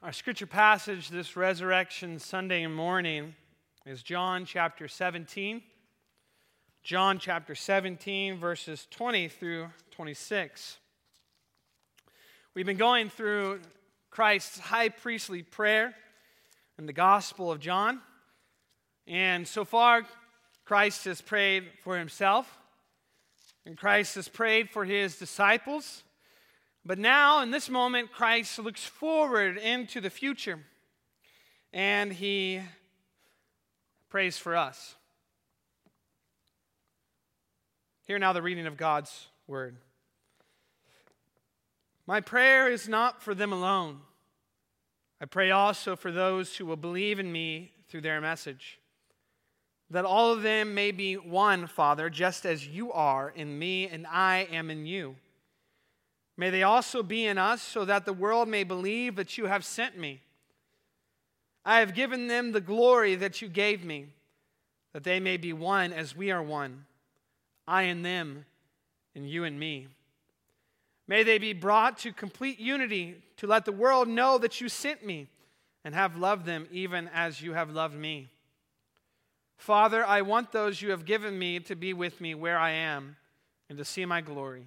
Our scripture passage this Resurrection Sunday morning is John chapter 17. John chapter 17, verses 20 through 26. We've been going through Christ's high priestly prayer in the Gospel of John. And so far, Christ has prayed for himself, and Christ has prayed for his disciples. But now, in this moment, Christ looks forward into the future and he prays for us. Hear now the reading of God's word. My prayer is not for them alone. I pray also for those who will believe in me through their message, that all of them may be one, Father, just as you are in me and I am in you May they also be in us, so that the world may believe that you have sent me. I have given them the glory that you gave me, that they may be one as we are one, I and them, and you and me. May they be brought to complete unity to let the world know that you sent me and have loved them even as you have loved me. Father, I want those you have given me to be with me where I am and to see my glory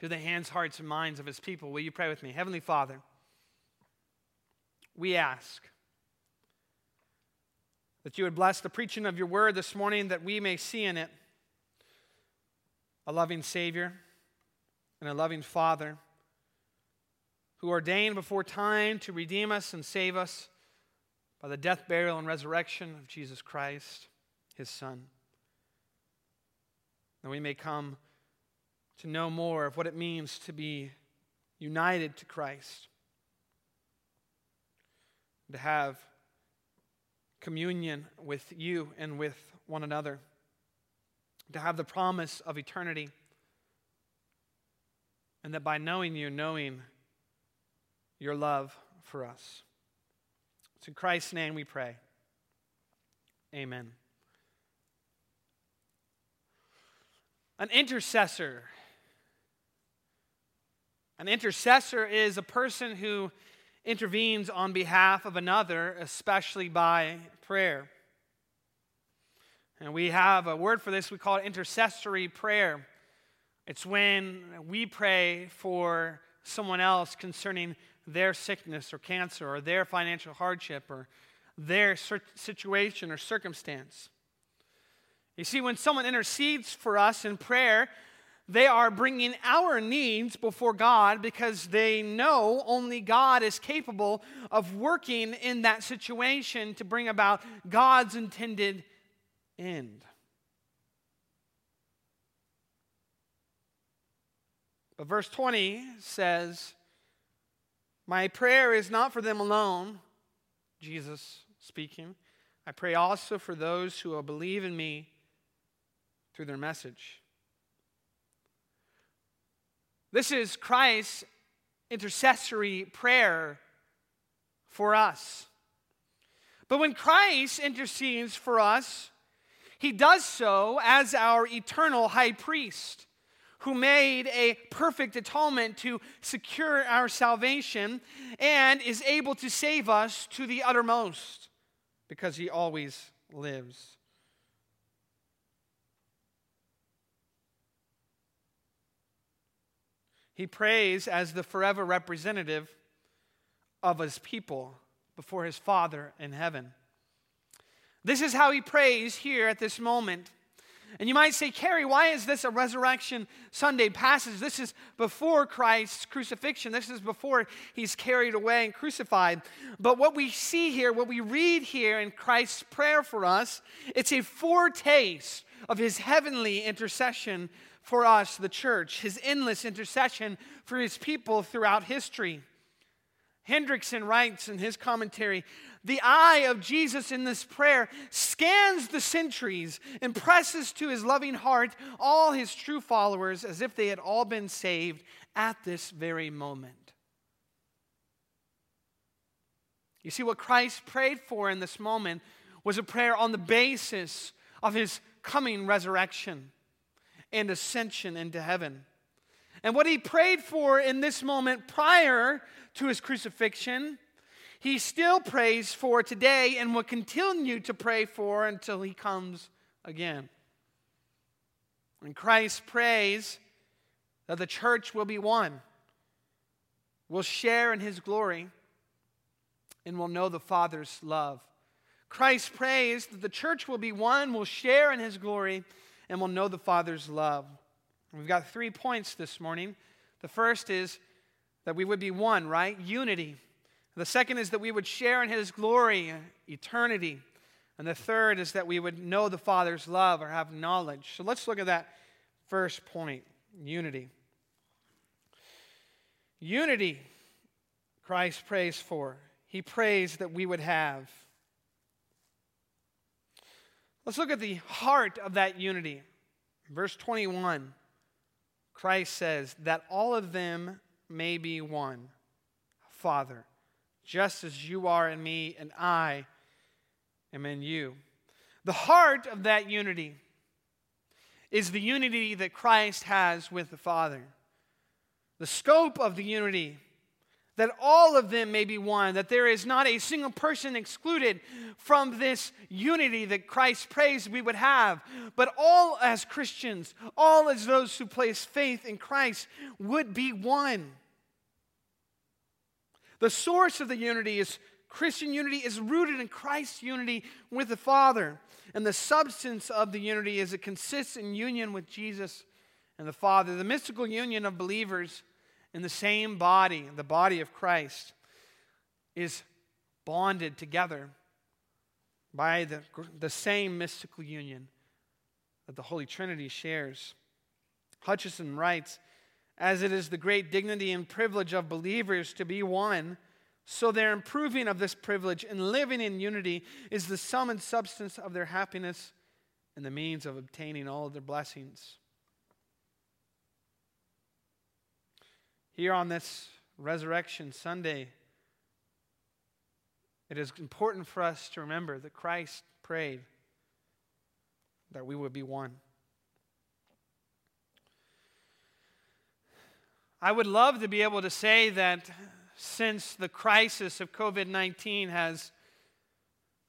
to the hands, hearts, and minds of his people. Will you pray with me? Heavenly Father, we ask that you would bless the preaching of your word this morning, that we may see in it a loving Savior and a loving Father who ordained before time to redeem us and save us by the death, burial, and resurrection of Jesus Christ, his Son. That we may come to know more of what it means to be united to Christ, to have communion with you and with one another, to have the promise of eternity, and that by knowing you, knowing your love for us. It's in Christ's name we pray. Amen. An intercessor an intercessor is a person who intervenes on behalf of another, especially by prayer. And we have a word for this, we call it intercessory prayer. It's when we pray for someone else concerning their sickness or cancer or their financial hardship or their situation or circumstance. You see, when someone intercedes for us in prayer, they are bringing our needs before God because they know only God is capable of working in that situation to bring about God's intended end. But verse 20 says, My prayer is not for them alone, Jesus speaking. I pray also for those who will believe in me through their message. This is Christ's intercessory prayer for us. But when Christ intercedes for us, he does so as our eternal high priest who made a perfect atonement to secure our salvation and is able to save us to the uttermost because he always lives. He prays as the forever representative of his people before his Father in heaven. This is how he prays here at this moment. And you might say, Cary, why is this a Resurrection Sunday passage? This is before Christ's crucifixion. This is before he's carried away and crucified. But what we see here, what we read here in Christ's prayer for us, it's a foretaste of his heavenly intercession for us, the church, his endless intercession for his people throughout history. Hendriksen writes in his commentary The eye of Jesus in this prayer scans the centuries and presses to his loving heart all his true followers as if they had all been saved at this very moment. You see, what Christ prayed for in this moment was a prayer on the basis of his coming resurrection and ascension into heaven. And what he prayed for in this moment prior to his crucifixion, he still prays for today and will continue to pray for until he comes again. And Christ prays that the church will be one, will share in his glory, and will know the Father's love. Christ prays that the church will be one, will share in his glory, and will know the Father's love. We've got three points this morning. The first is that we would be one, right? Unity. The second is that we would share in his glory, eternity. And the third is that we would know the Father's love or have knowledge. So let's look at that first point unity. Unity, Christ prays for. He prays that we would have. Let's look at the heart of that unity. Verse 21, Christ says, That all of them may be one. Father, just as you are in me and I am in you. The heart of that unity is the unity that Christ has with the Father. The scope of the unity that all of them may be one, that there is not a single person excluded from this unity that Christ prays we would have, but all as Christians, all as those who place faith in Christ would be one. The source of the unity is Christian unity is rooted in Christ's unity with the Father. And the substance of the unity is it consists in union with Jesus and the Father. The mystical union of believers in the same body, the body of Christ, is bonded together by the, the same mystical union that the Holy Trinity shares. Hutcheson writes, as it is the great dignity and privilege of believers to be one, so their improving of this privilege and living in unity is the sum and substance of their happiness and the means of obtaining all of their blessings. Here on this Resurrection Sunday, it is important for us to remember that Christ prayed that we would be one. I would love to be able to say that since the crisis of COVID 19 has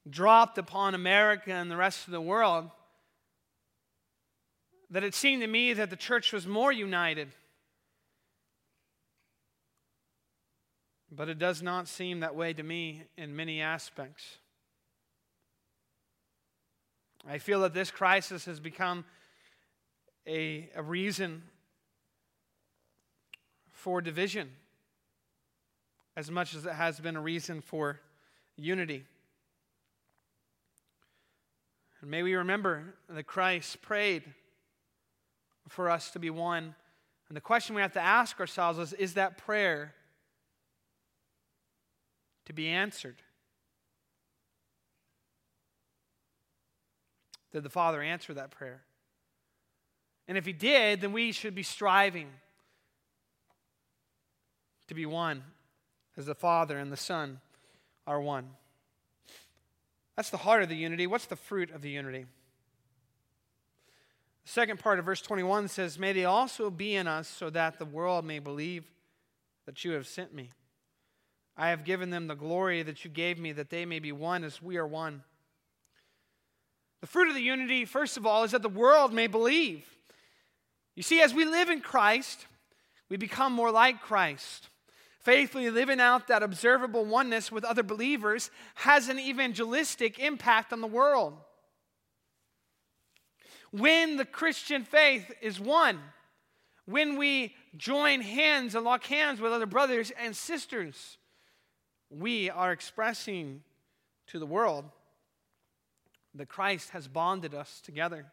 dropped upon America and the rest of the world, that it seemed to me that the church was more united But it does not seem that way to me in many aspects. I feel that this crisis has become a, a reason for division as much as it has been a reason for unity. And may we remember that Christ prayed for us to be one. And the question we have to ask ourselves is is that prayer to be answered. Did the Father answer that prayer? And if He did, then we should be striving to be one as the Father and the Son are one. That's the heart of the unity. What's the fruit of the unity? The second part of verse 21 says, May they also be in us so that the world may believe that you have sent me. I have given them the glory that you gave me, that they may be one as we are one. The fruit of the unity, first of all, is that the world may believe. You see, as we live in Christ, we become more like Christ. Faithfully living out that observable oneness with other believers has an evangelistic impact on the world. When the Christian faith is one, when we join hands and lock hands with other brothers and sisters, we are expressing to the world that Christ has bonded us together,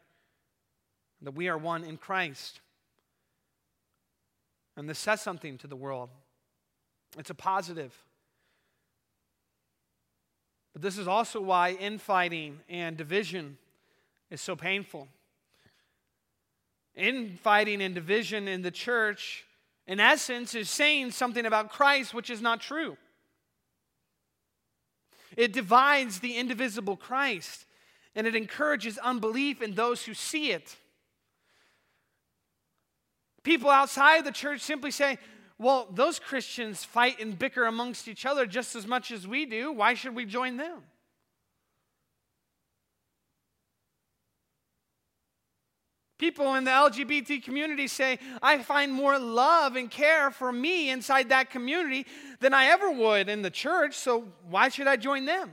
that we are one in Christ. And this says something to the world. It's a positive. But this is also why infighting and division is so painful. Infighting and division in the church, in essence, is saying something about Christ which is not true. It divides the indivisible Christ and it encourages unbelief in those who see it. People outside the church simply say, well, those Christians fight and bicker amongst each other just as much as we do. Why should we join them? People in the LGBT community say, I find more love and care for me inside that community than I ever would in the church, so why should I join them?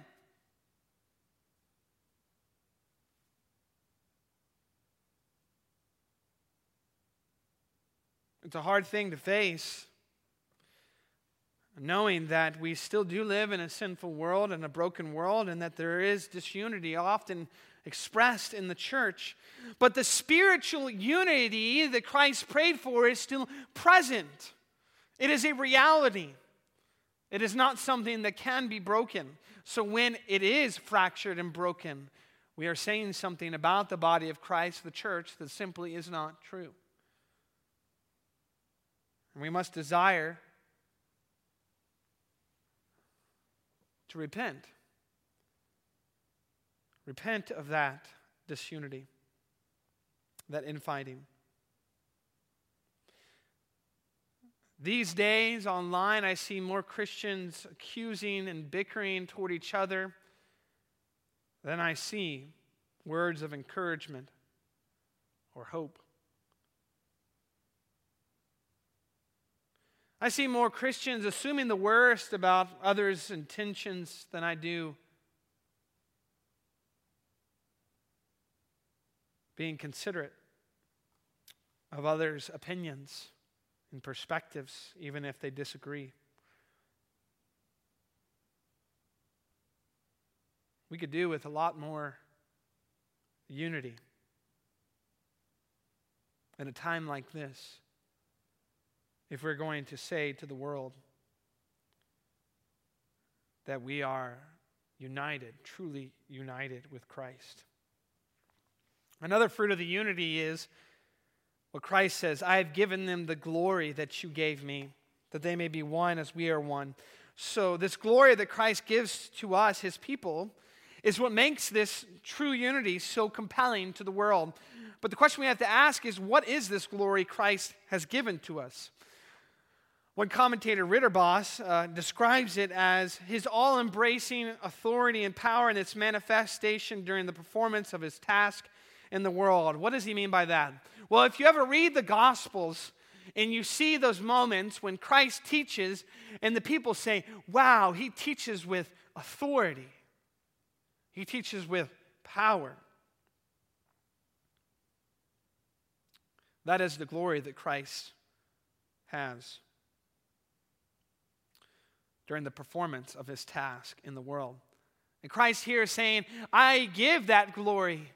It's a hard thing to face knowing that we still do live in a sinful world and a broken world, and that there is disunity often expressed in the church. But the spiritual unity that Christ prayed for is still present, it is a reality. It is not something that can be broken. So when it is fractured and broken, we are saying something about the body of Christ, the church, that simply is not true. And we must desire to repent. Repent of that disunity, that infighting. These days online, I see more Christians accusing and bickering toward each other than I see words of encouragement or hope. I see more Christians assuming the worst about others' intentions than I do being considerate of others' opinions and perspectives, even if they disagree. We could do with a lot more unity in a time like this if we're going to say to the world that we are united, truly united with Christ. Another fruit of the unity is what Christ says I have given them the glory that you gave me, that they may be one as we are one. So, this glory that Christ gives to us, his people, is what makes this true unity so compelling to the world. But the question we have to ask is what is this glory Christ has given to us? One commentator, Ridderbos, uh, describes it as his all embracing authority and power and its manifestation during the performance of his task in the world. What does he mean by that? Well, if you ever read the Gospels and you see those moments when Christ teaches and the people say, wow, he teaches with authority, he teaches with power. That is the glory that Christ has during the performance of his task in the world. And Christ here is saying, I give that glory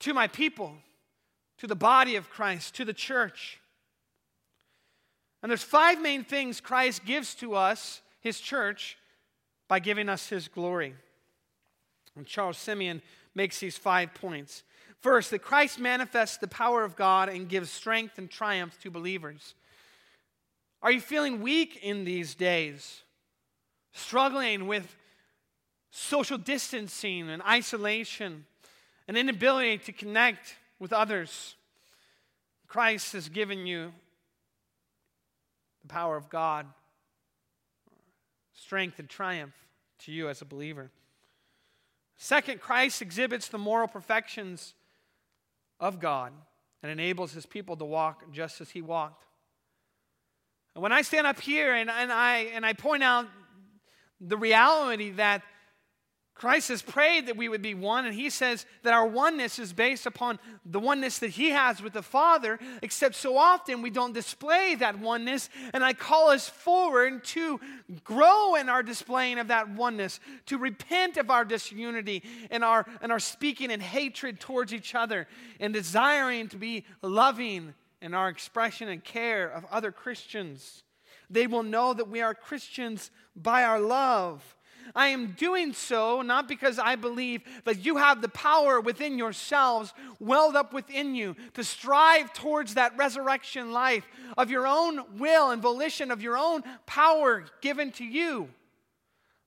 to my people, to the body of Christ, to the church. And there's five main things Christ gives to us, his church, by giving us his glory. And Charles Simeon makes these five points. First, that Christ manifests the power of God and gives strength and triumph to believers. Are you feeling weak in these days? struggling with social distancing and isolation, an inability to connect with others, Christ has given you the power of God, strength and triumph to you as a believer. Second, Christ exhibits the moral perfections of God and enables his people to walk just as he walked. And when I stand up here and, and, I, and I point out the reality that Christ has prayed that we would be one, and He says that our oneness is based upon the oneness that He has with the Father, except so often we don't display that oneness. And I call us forward to grow in our displaying of that oneness, to repent of our disunity and our, and our speaking in hatred towards each other, and desiring to be loving in our expression and care of other Christians. They will know that we are Christians by our love. I am doing so not because I believe that you have the power within yourselves, welled up within you, to strive towards that resurrection life of your own will and volition, of your own power given to you.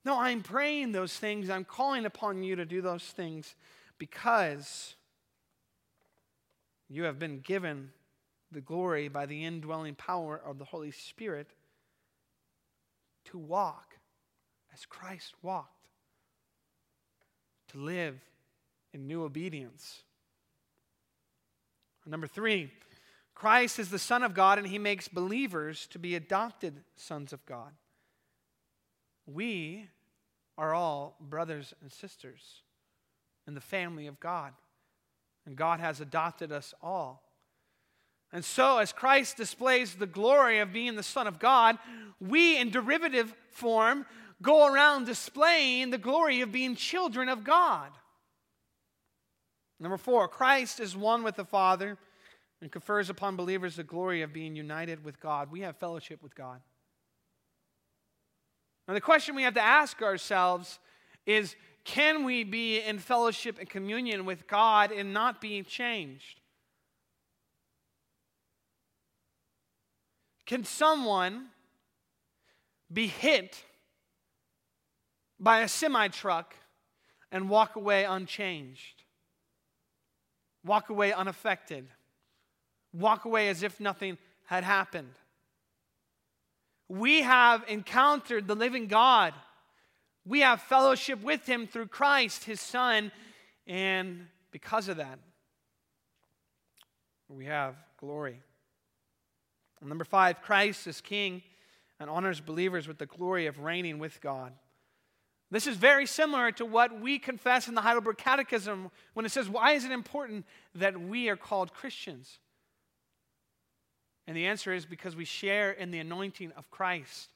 No, I'm praying those things. I'm calling upon you to do those things because you have been given the glory by the indwelling power of the Holy Spirit to walk as Christ walked, to live in new obedience. Number three, Christ is the Son of God and he makes believers to be adopted sons of God. We are all brothers and sisters in the family of God, and God has adopted us all. And so, as Christ displays the glory of being the Son of God, we, in derivative form, go around displaying the glory of being children of God. Number four, Christ is one with the Father and confers upon believers the glory of being united with God. We have fellowship with God. Now, the question we have to ask ourselves is can we be in fellowship and communion with God and not be changed? Can someone be hit by a semi truck and walk away unchanged, walk away unaffected, walk away as if nothing had happened. We have encountered the living God. We have fellowship with Him through Christ, His Son, and because of that, we have glory. number five, Christ is King and honors believers with the glory of reigning with God. This is very similar to what we confess in the Heidelberg Catechism when it says, Why is it important that we are called Christians? And the answer is because we share in the anointing of Christ.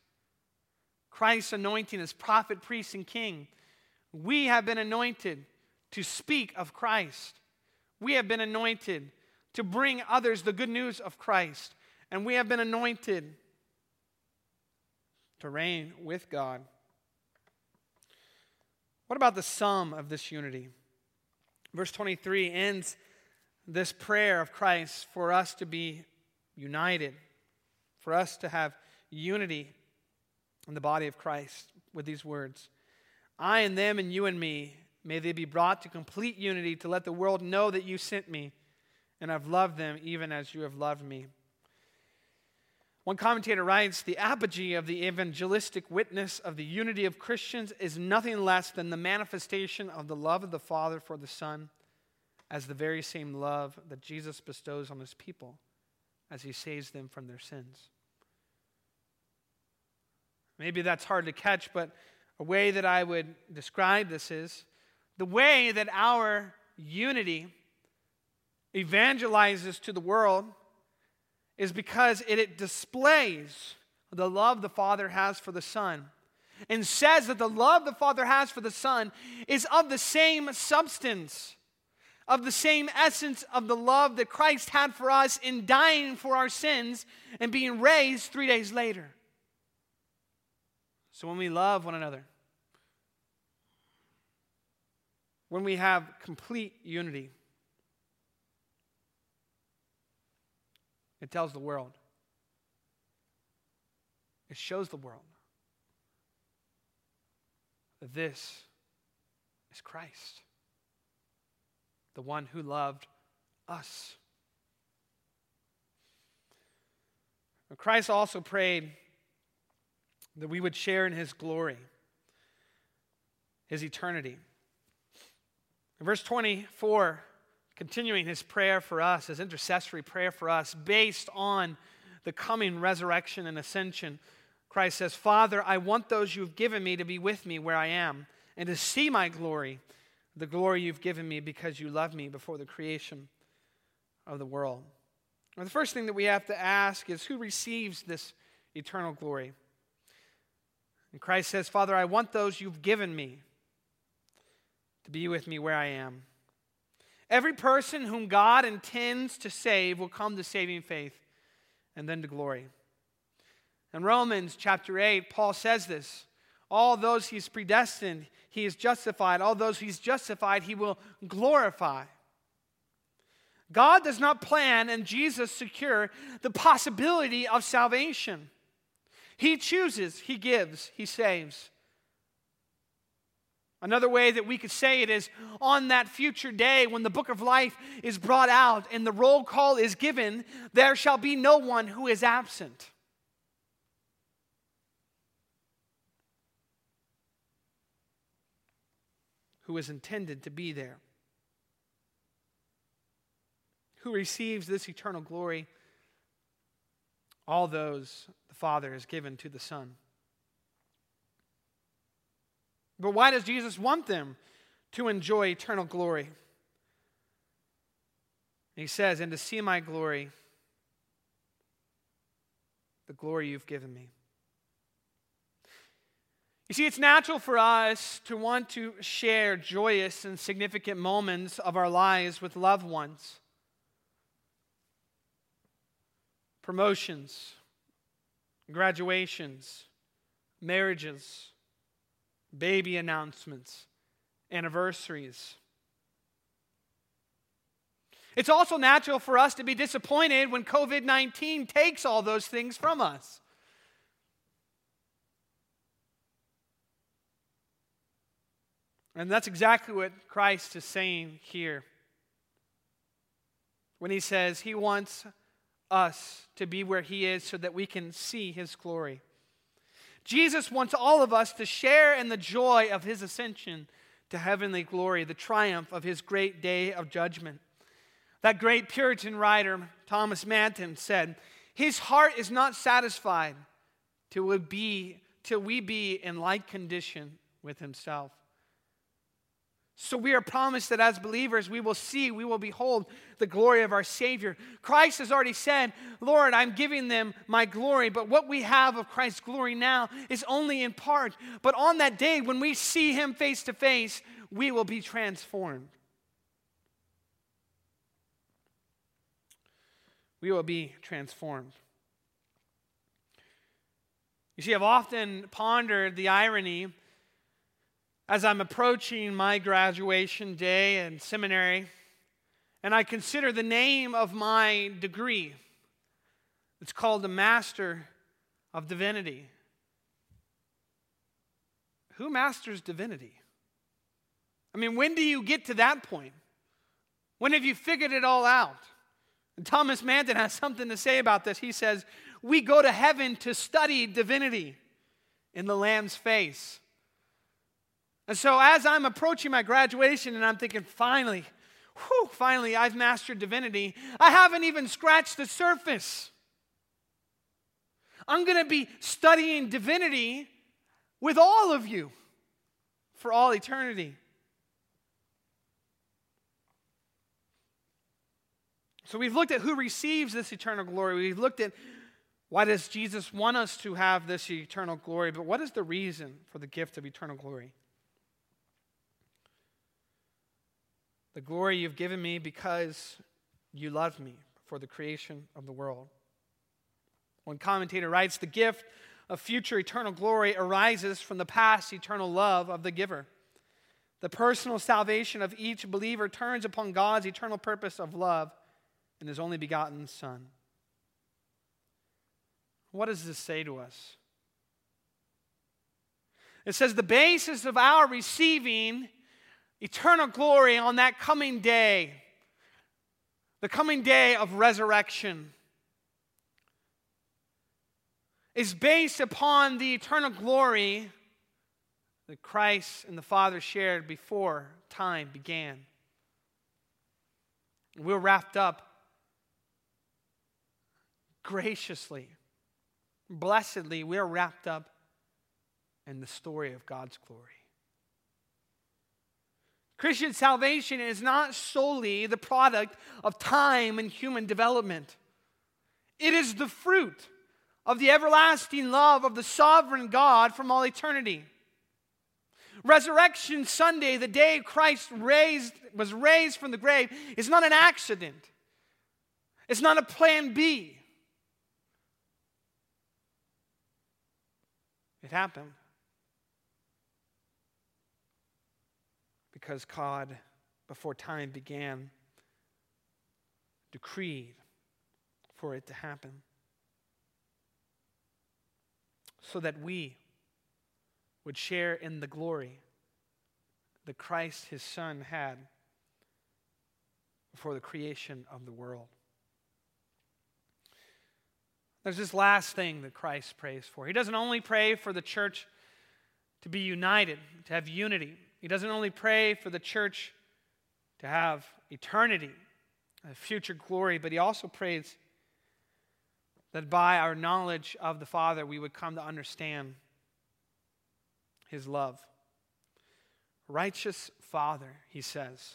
Christ's anointing as prophet, priest, and king. We have been anointed to speak of Christ. We have been anointed to bring others the good news of Christ. And we have been anointed to reign with God. What about the sum of this unity? Verse 23 ends this prayer of Christ for us to be united, for us to have unity in the body of Christ with these words I and them and you and me, may they be brought to complete unity to let the world know that you sent me and I've loved them even as you have loved me. One commentator writes The apogee of the evangelistic witness of the unity of Christians is nothing less than the manifestation of the love of the Father for the Son as the very same love that Jesus bestows on his people as he saves them from their sins. Maybe that's hard to catch, but a way that I would describe this is the way that our unity evangelizes to the world is because it, it displays the love the Father has for the Son and says that the love the Father has for the Son is of the same substance, of the same essence of the love that Christ had for us in dying for our sins and being raised three days later. So when we love one another, when we have complete unity, It tells the world, it shows the world that this is Christ, the one who loved us. Christ also prayed that we would share in his glory, his eternity. In verse 24, continuing his prayer for us, his intercessory prayer for us, based on the coming resurrection and ascension. Christ says, Father, I want those you've given me to be with me where I am and to see my glory, the glory you've given me because you loved me before the creation of the world. Well, the first thing that we have to ask is who receives this eternal glory? And Christ says, Father, I want those you've given me to be with me where I am. Every person whom God intends to save will come to saving faith and then to glory. In Romans chapter 8, Paul says this All those he's predestined, he is justified. All those he's justified, he will glorify. God does not plan and Jesus secure the possibility of salvation. He chooses, He gives, He saves. Another way that we could say it is on that future day when the book of life is brought out and the roll call is given, there shall be no one who is absent. Who is intended to be there. Who receives this eternal glory? All those the Father has given to the Son. But why does Jesus want them to enjoy eternal glory? He says, And to see my glory, the glory you've given me. You see, it's natural for us to want to share joyous and significant moments of our lives with loved ones. Promotions, graduations, marriages, baby announcements, anniversaries. It's also natural for us to be disappointed when COVID 19 takes all those things from us. And that's exactly what Christ is saying here. When he says he wants us to be where he is so that we can see his glory. Jesus wants all of us to share in the joy of his ascension to heavenly glory, the triumph of his great day of judgment. That great Puritan writer, Thomas Manton, said, His heart is not satisfied till we be, till we be in like condition with himself. So we are promised that as believers, we will see, we will behold the glory of our Savior. Christ has already said, Lord, I'm giving them my glory, but what we have of Christ's glory now is only in part. But on that day, when we see Him face to face, we will be transformed. We will be transformed. You see, I've often pondered the irony as I'm approaching my graduation day in seminary, and I consider the name of my degree. It's called the Master of Divinity. Who masters divinity? I mean, when do you get to that point? When have you figured it all out? And Thomas Manton has something to say about this. He says, We go to heaven to study divinity in the Lamb's face. And so as I'm approaching my graduation and I'm thinking, finally, whew, finally, I've mastered divinity, I haven't even scratched the surface. I'm going to be studying divinity with all of you for all eternity. So we've looked at who receives this eternal glory. We've looked at why does Jesus want us to have this eternal glory, but what is the reason for the gift of eternal glory? The glory you've given me because you loved me for the creation of the world. One commentator writes The gift of future eternal glory arises from the past eternal love of the giver. The personal salvation of each believer turns upon God's eternal purpose of love in his only begotten Son. What does this say to us? It says the basis of our receiving eternal glory on that coming day, the coming day of resurrection, is based upon the eternal glory that Christ and the Father shared before time began. We're wrapped up graciously, blessedly, we're wrapped up in the story of God's glory. Christian salvation is not solely the product of time and human development, it is the fruit of the everlasting love of the sovereign God from all eternity. Resurrection Sunday, the day Christ raised, was raised from the grave, is not an accident. It's not a plan B. It happened because God, before time began, decreed for it to happen. So that we would share in the glory that Christ, his Son, had before the creation of the world. There's this last thing that Christ prays for. He doesn't only pray for the church to be united, to have unity. He doesn't only pray for the church to have eternity, future glory, but he also prays that by our knowledge of the Father, we would come to understand his love. Righteous Father, he says.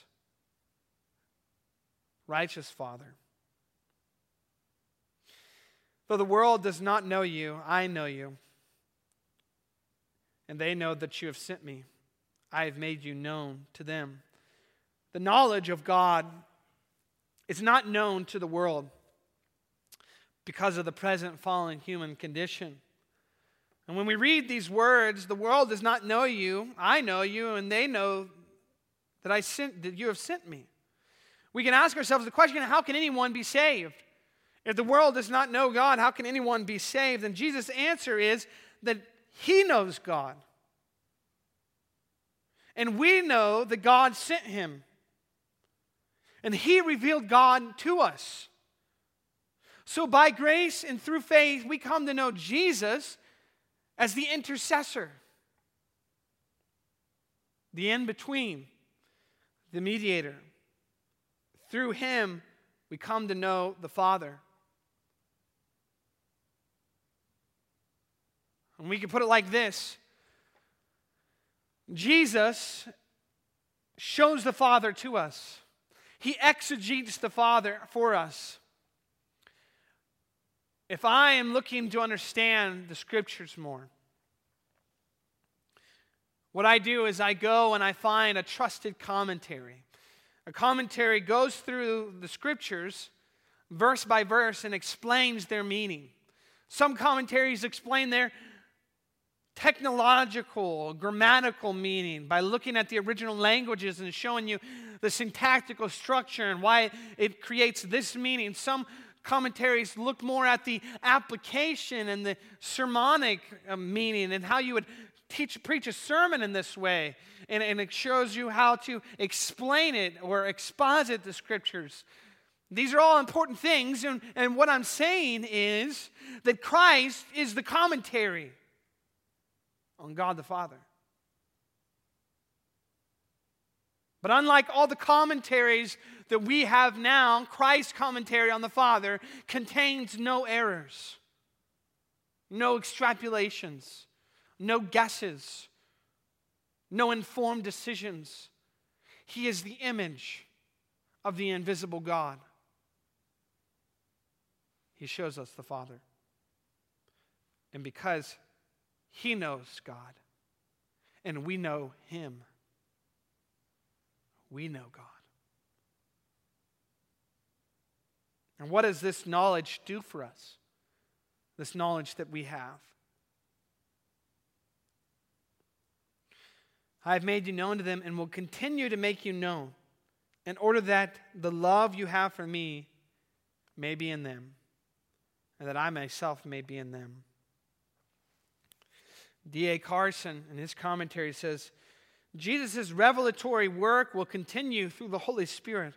Righteous Father. Though the world does not know you, I know you. And they know that you have sent me. I have made you known to them. The knowledge of God is not known to the world because of the present fallen human condition. And when we read these words, the world does not know you, I know you, and they know that I sent that you have sent me. We can ask ourselves the question, how can anyone be saved? If the world does not know God, how can anyone be saved? And Jesus' answer is that he knows God. And we know that God sent him. And he revealed God to us. So, by grace and through faith, we come to know Jesus as the intercessor, the in between, the mediator. Through him, we come to know the Father. And we can put it like this Jesus shows the Father to us, He exegetes the Father for us. If I am looking to understand the scriptures more, what I do is I go and I find a trusted commentary. A commentary goes through the scriptures verse by verse and explains their meaning. Some commentaries explain their technological, grammatical meaning by looking at the original languages and showing you the syntactical structure and why it creates this meaning. Some commentaries look more at the application and the sermonic uh, meaning and how you would teach preach a sermon in this way. And, and it shows you how to explain it or exposit the scriptures. These are all important things and, and what i'm saying is that christ is the commentary on God the Father. But unlike all the commentaries that we have now, Christ's commentary on the Father contains no errors, no extrapolations, no guesses, no informed decisions. He is the image of the invisible God. He shows us the Father. And because he knows God, and we know Him. We know God. And what does this knowledge do for us? This knowledge that we have. I have made you known to them and will continue to make you known in order that the love you have for me may be in them and that I myself may be in them. D.A. Carson, in his commentary, says Jesus' revelatory work will continue through the Holy Spirit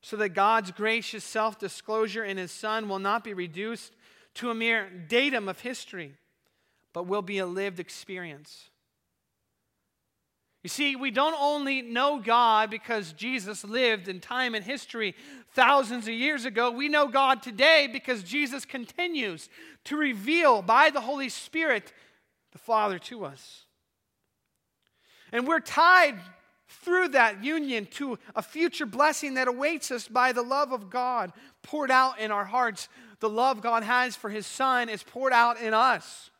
so that God's gracious self disclosure in his Son will not be reduced to a mere datum of history, but will be a lived experience. You see, we don't only know God because Jesus lived in time and history thousands of years ago. We know God today because Jesus continues to reveal by the Holy Spirit the Father to us. And we're tied through that union to a future blessing that awaits us by the love of God poured out in our hearts. The love God has for His Son is poured out in us.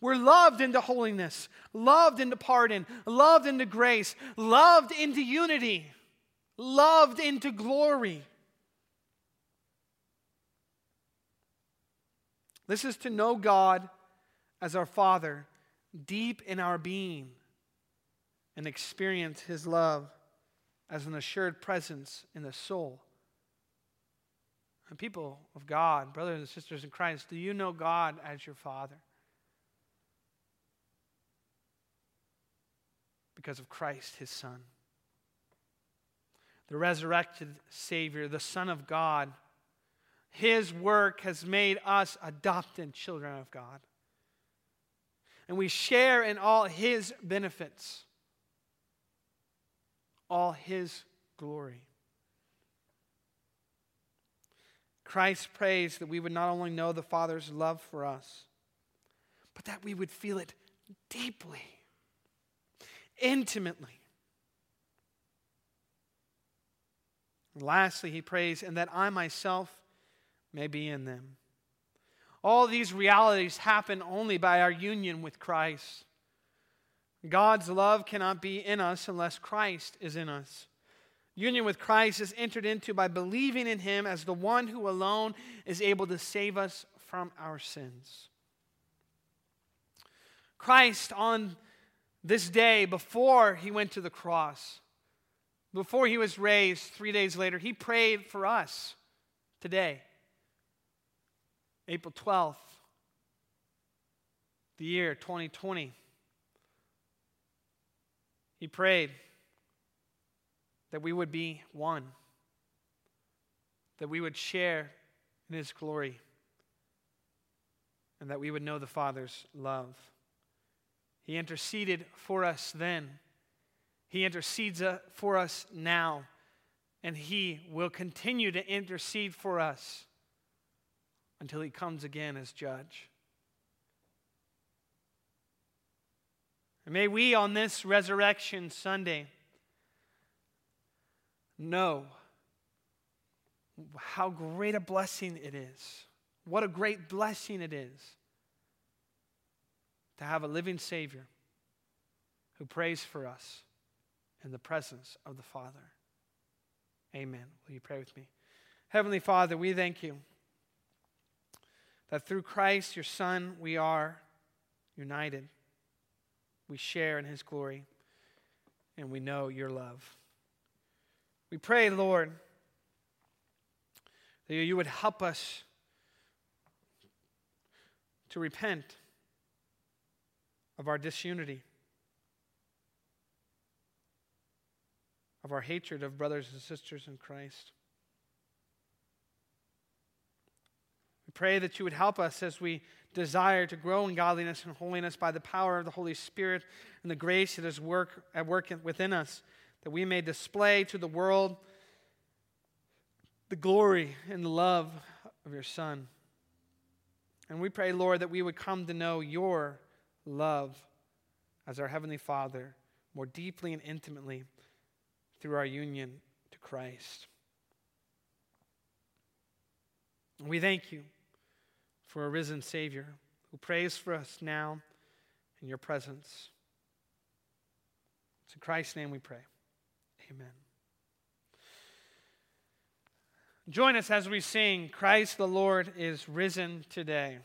We're loved into holiness, loved into pardon, loved into grace, loved into unity, loved into glory. This is to know God as our Father deep in our being and experience His love as an assured presence in the soul. And people of God, brothers and sisters in Christ, do you know God as your Father? Because of Christ, His Son. The resurrected Savior, the Son of God. His work has made us adopted children of God. And we share in all His benefits, all His glory. Christ prays that we would not only know the Father's love for us, but that we would feel it deeply, intimately. And lastly, he prays, and that I myself may be in them. All these realities happen only by our union with Christ. God's love cannot be in us unless Christ is in us. Union with Christ is entered into by believing in Him as the one who alone is able to save us from our sins. Christ, on this day before He went to the cross, before He was raised three days later, He prayed for us today, April 12th, the year 2020. He prayed that we would be one, that we would share in His glory, and that we would know the Father's love. He interceded for us then, He intercedes uh, for us now, and He will continue to intercede for us until He comes again as judge. And may we on this Resurrection Sunday, know how great a blessing it is. What a great blessing it is to have a living Savior who prays for us in the presence of the Father. Amen. Will you pray with me? Heavenly Father, we thank you that through Christ, your Son, we are united. We share in his glory, and we know your love. We pray, Lord, that you would help us to repent of our disunity, of our hatred of brothers and sisters in Christ. Pray that you would help us as we desire to grow in godliness and holiness by the power of the Holy Spirit and the grace that is work, at work within us that we may display to the world the glory and the love of your Son. And we pray, Lord, that we would come to know your love as our Heavenly Father more deeply and intimately through our union to Christ. We thank you for a risen Savior who prays for us now in your presence. It's in Christ's name we pray. Amen. Join us as we sing, Christ the Lord is risen today.